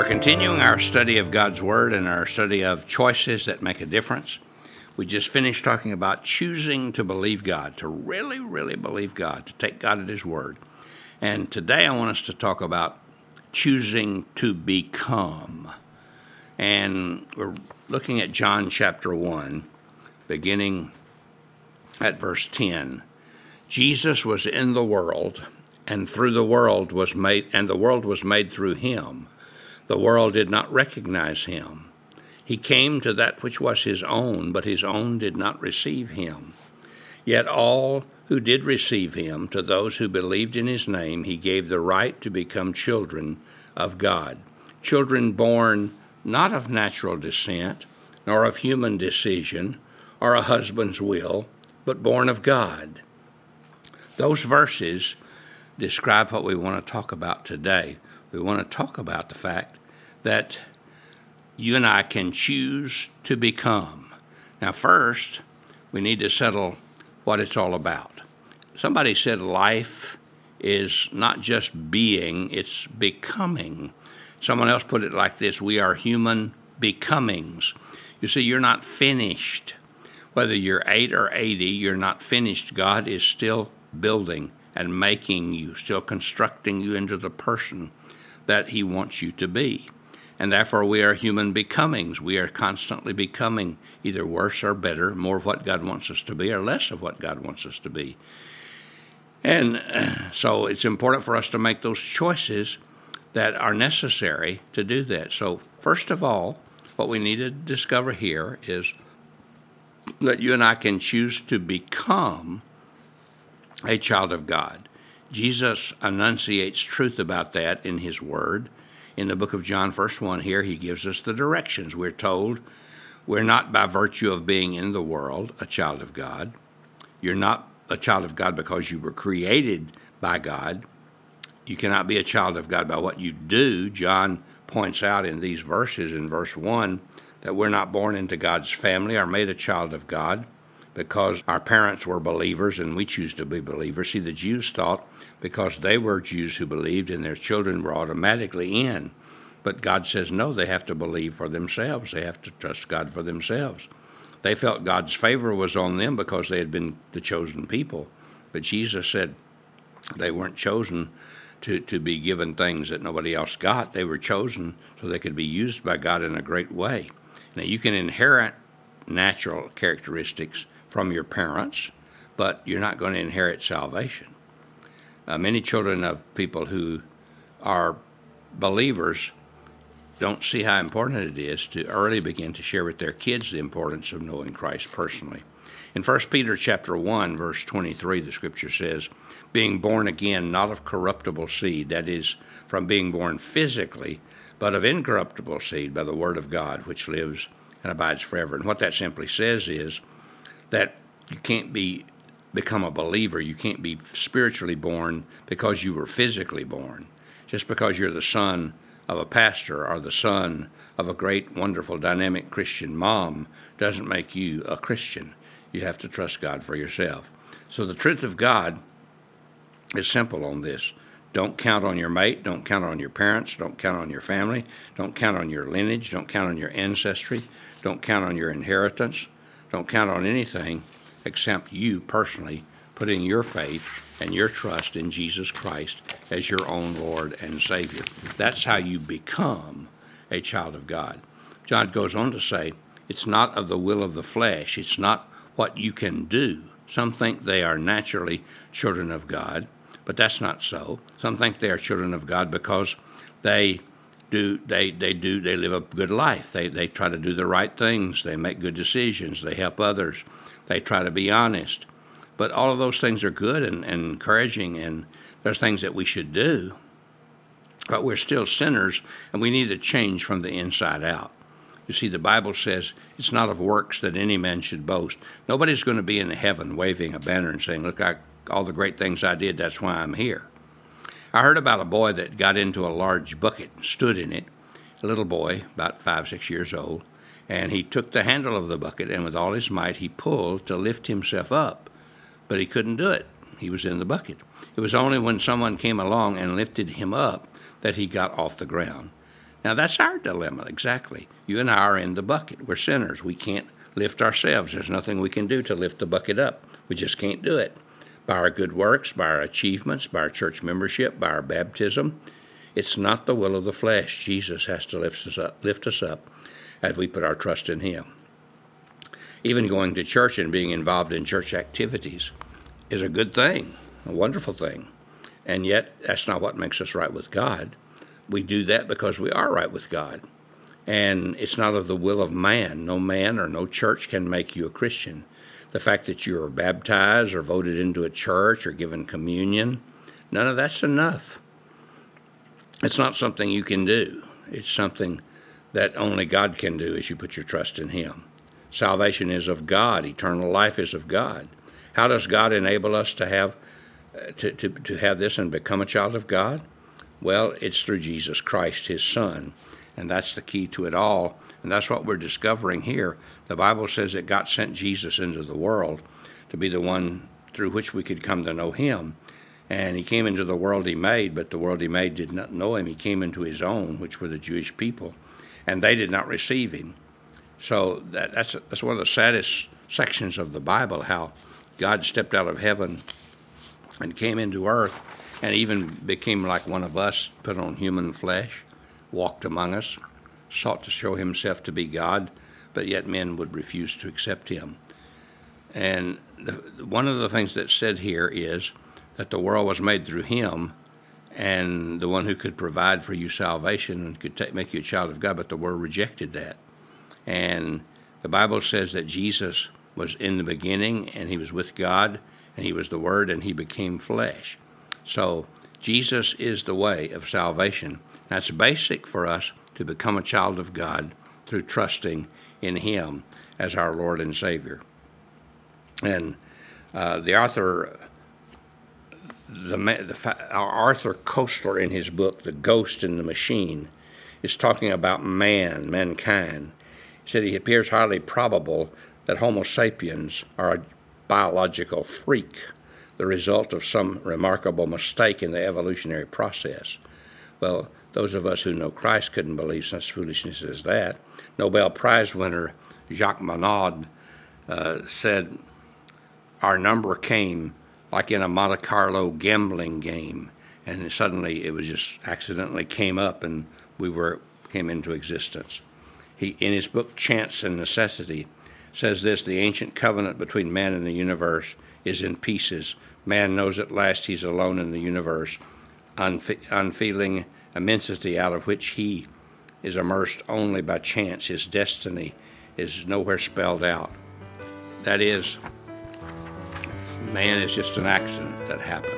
We're continuing our study of God's Word and our study of choices that make a difference. We just finished talking about choosing to believe God, to really, really believe God, to take God at His Word. And today I want us to talk about choosing to become. And we're looking at John chapter 1, beginning at verse 10. Jesus was in the world, and through the world was made, and the world was made through him. The world did not recognize him. He came to that which was his own, but his own did not receive him. Yet all who did receive him, to those who believed in his name, he gave the right to become children of God, children born not of natural descent, nor of human decision, or a husband's will, but born of God. Those verses describe what we want to talk about today. We want to talk about the fact that you and I can choose to become. Now, first, we need to settle what it's all about. Somebody said life is not just being, it's becoming. Someone else put it like this we are human becomings. You see, you're not finished. Whether you're 8 or 80, you're not finished. God is still building and making you, still constructing you into the person that He wants you to be and therefore we are human becomings. We are constantly becoming either worse or better, more of what God wants us to be, or less of what God wants us to be. And so it's important for us to make those choices that are necessary to do that. So, first of all, what we need to discover here is that you and I can choose to become a child of God. Jesus enunciates truth about that in his word in the book of John, verse 1, here he gives us the directions. We're told we're not by virtue of being in the world a child of God. You're not a child of God because you were created by God. You cannot be a child of God by what you do. John points out in these verses, in verse 1, that we're not born into God's family or made a child of God because our parents were believers and we choose to be believers. See, the Jews thought because they were Jews who believed and their children were automatically in. But God says no, they have to believe for themselves. They have to trust God for themselves. They felt God's favor was on them because they had been the chosen people. But Jesus said they weren't chosen to, to be given things that nobody else got. They were chosen so they could be used by God in a great way. Now, you can inherit natural characteristics from your parents, but you're not going to inherit salvation. Uh, many children of people who are believers don't see how important it is to early begin to share with their kids the importance of knowing Christ personally. In 1 Peter chapter 1 verse 23 the scripture says, being born again not of corruptible seed, that is from being born physically, but of incorruptible seed by the word of God which lives and abides forever. And what that simply says is that you can't be become a believer. You can't be spiritually born because you were physically born. Just because you're the son of a pastor or the son of a great, wonderful, dynamic Christian mom doesn't make you a Christian. You have to trust God for yourself. So the truth of God is simple on this. Don't count on your mate. Don't count on your parents. Don't count on your family. Don't count on your lineage. Don't count on your ancestry. Don't count on your inheritance. Don't count on anything except you personally putting your faith and your trust in Jesus Christ as your own Lord and Savior. That's how you become a child of God. John goes on to say, it's not of the will of the flesh, it's not what you can do. Some think they are naturally children of God, but that's not so. Some think they are children of God because they do they, they do they live a good life. They they try to do the right things, they make good decisions, they help others they try to be honest. But all of those things are good and, and encouraging, and there's things that we should do. But we're still sinners, and we need to change from the inside out. You see, the Bible says it's not of works that any man should boast. Nobody's going to be in heaven waving a banner and saying, Look, I, all the great things I did, that's why I'm here. I heard about a boy that got into a large bucket and stood in it, a little boy, about five, six years old, and he took the handle of the bucket and with all his might he pulled to lift himself up, but he couldn't do it. He was in the bucket. It was only when someone came along and lifted him up that he got off the ground. Now, that's our dilemma, exactly. You and I are in the bucket. We're sinners. We can't lift ourselves. There's nothing we can do to lift the bucket up. We just can't do it. By our good works, by our achievements, by our church membership, by our baptism. It's not the will of the flesh. Jesus has to lift us up, lift us up as we put our trust in Him. Even going to church and being involved in church activities is a good thing, a wonderful thing. And yet, that's not what makes us right with God. We do that because we are right with God. And it's not of the will of man. No man or no church can make you a Christian. The fact that you are baptized or voted into a church or given communion, none of that's enough. It's not something you can do. It's something that only God can do as you put your trust in Him. Salvation is of God. Eternal life is of God. How does God enable us to have uh, to, to, to have this and become a child of God? Well, it's through Jesus Christ, His Son. And that's the key to it all. And that's what we're discovering here. The Bible says that God sent Jesus into the world to be the one through which we could come to know Him. And He came into the world He made, but the world He made did not know Him. He came into His own, which were the Jewish people, and they did not receive Him. So that, that's, that's one of the saddest sections of the Bible how God stepped out of heaven and came into earth and even became like one of us, put on human flesh, walked among us, sought to show himself to be God, but yet men would refuse to accept him. And the, one of the things that's said here is that the world was made through him and the one who could provide for you salvation and could take, make you a child of God, but the world rejected that. And the Bible says that Jesus was in the beginning and he was with God and he was the Word and he became flesh. So Jesus is the way of salvation. That's basic for us to become a child of God through trusting in him as our Lord and Savior. And uh, the author, the, the Arthur Koestler, in his book *The Ghost in the Machine*, is talking about man, mankind. He said he appears highly probable that Homo sapiens are a biological freak, the result of some remarkable mistake in the evolutionary process. Well, those of us who know Christ couldn't believe such foolishness as that. Nobel Prize winner Jacques Monod uh, said, Our number came like in a Monte Carlo gambling game, and suddenly it was just accidentally came up and we were came into existence. He, in his book Chance and Necessity, says this the ancient covenant between man and the universe is in pieces. Man knows at last he's alone in the universe, unfe- unfeeling immensity out of which he is immersed only by chance. His destiny is nowhere spelled out. That is, man is just an accident that happened.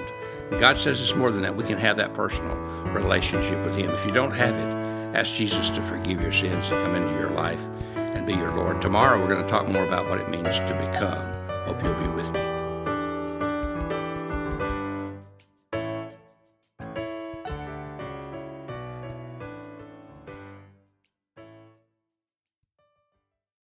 God says it's more than that. We can have that personal relationship with Him. If you don't have it, ask Jesus to forgive your sins and come into your life and be your Lord. Tomorrow we're going to talk more about what it means to become. Hope you'll be with me.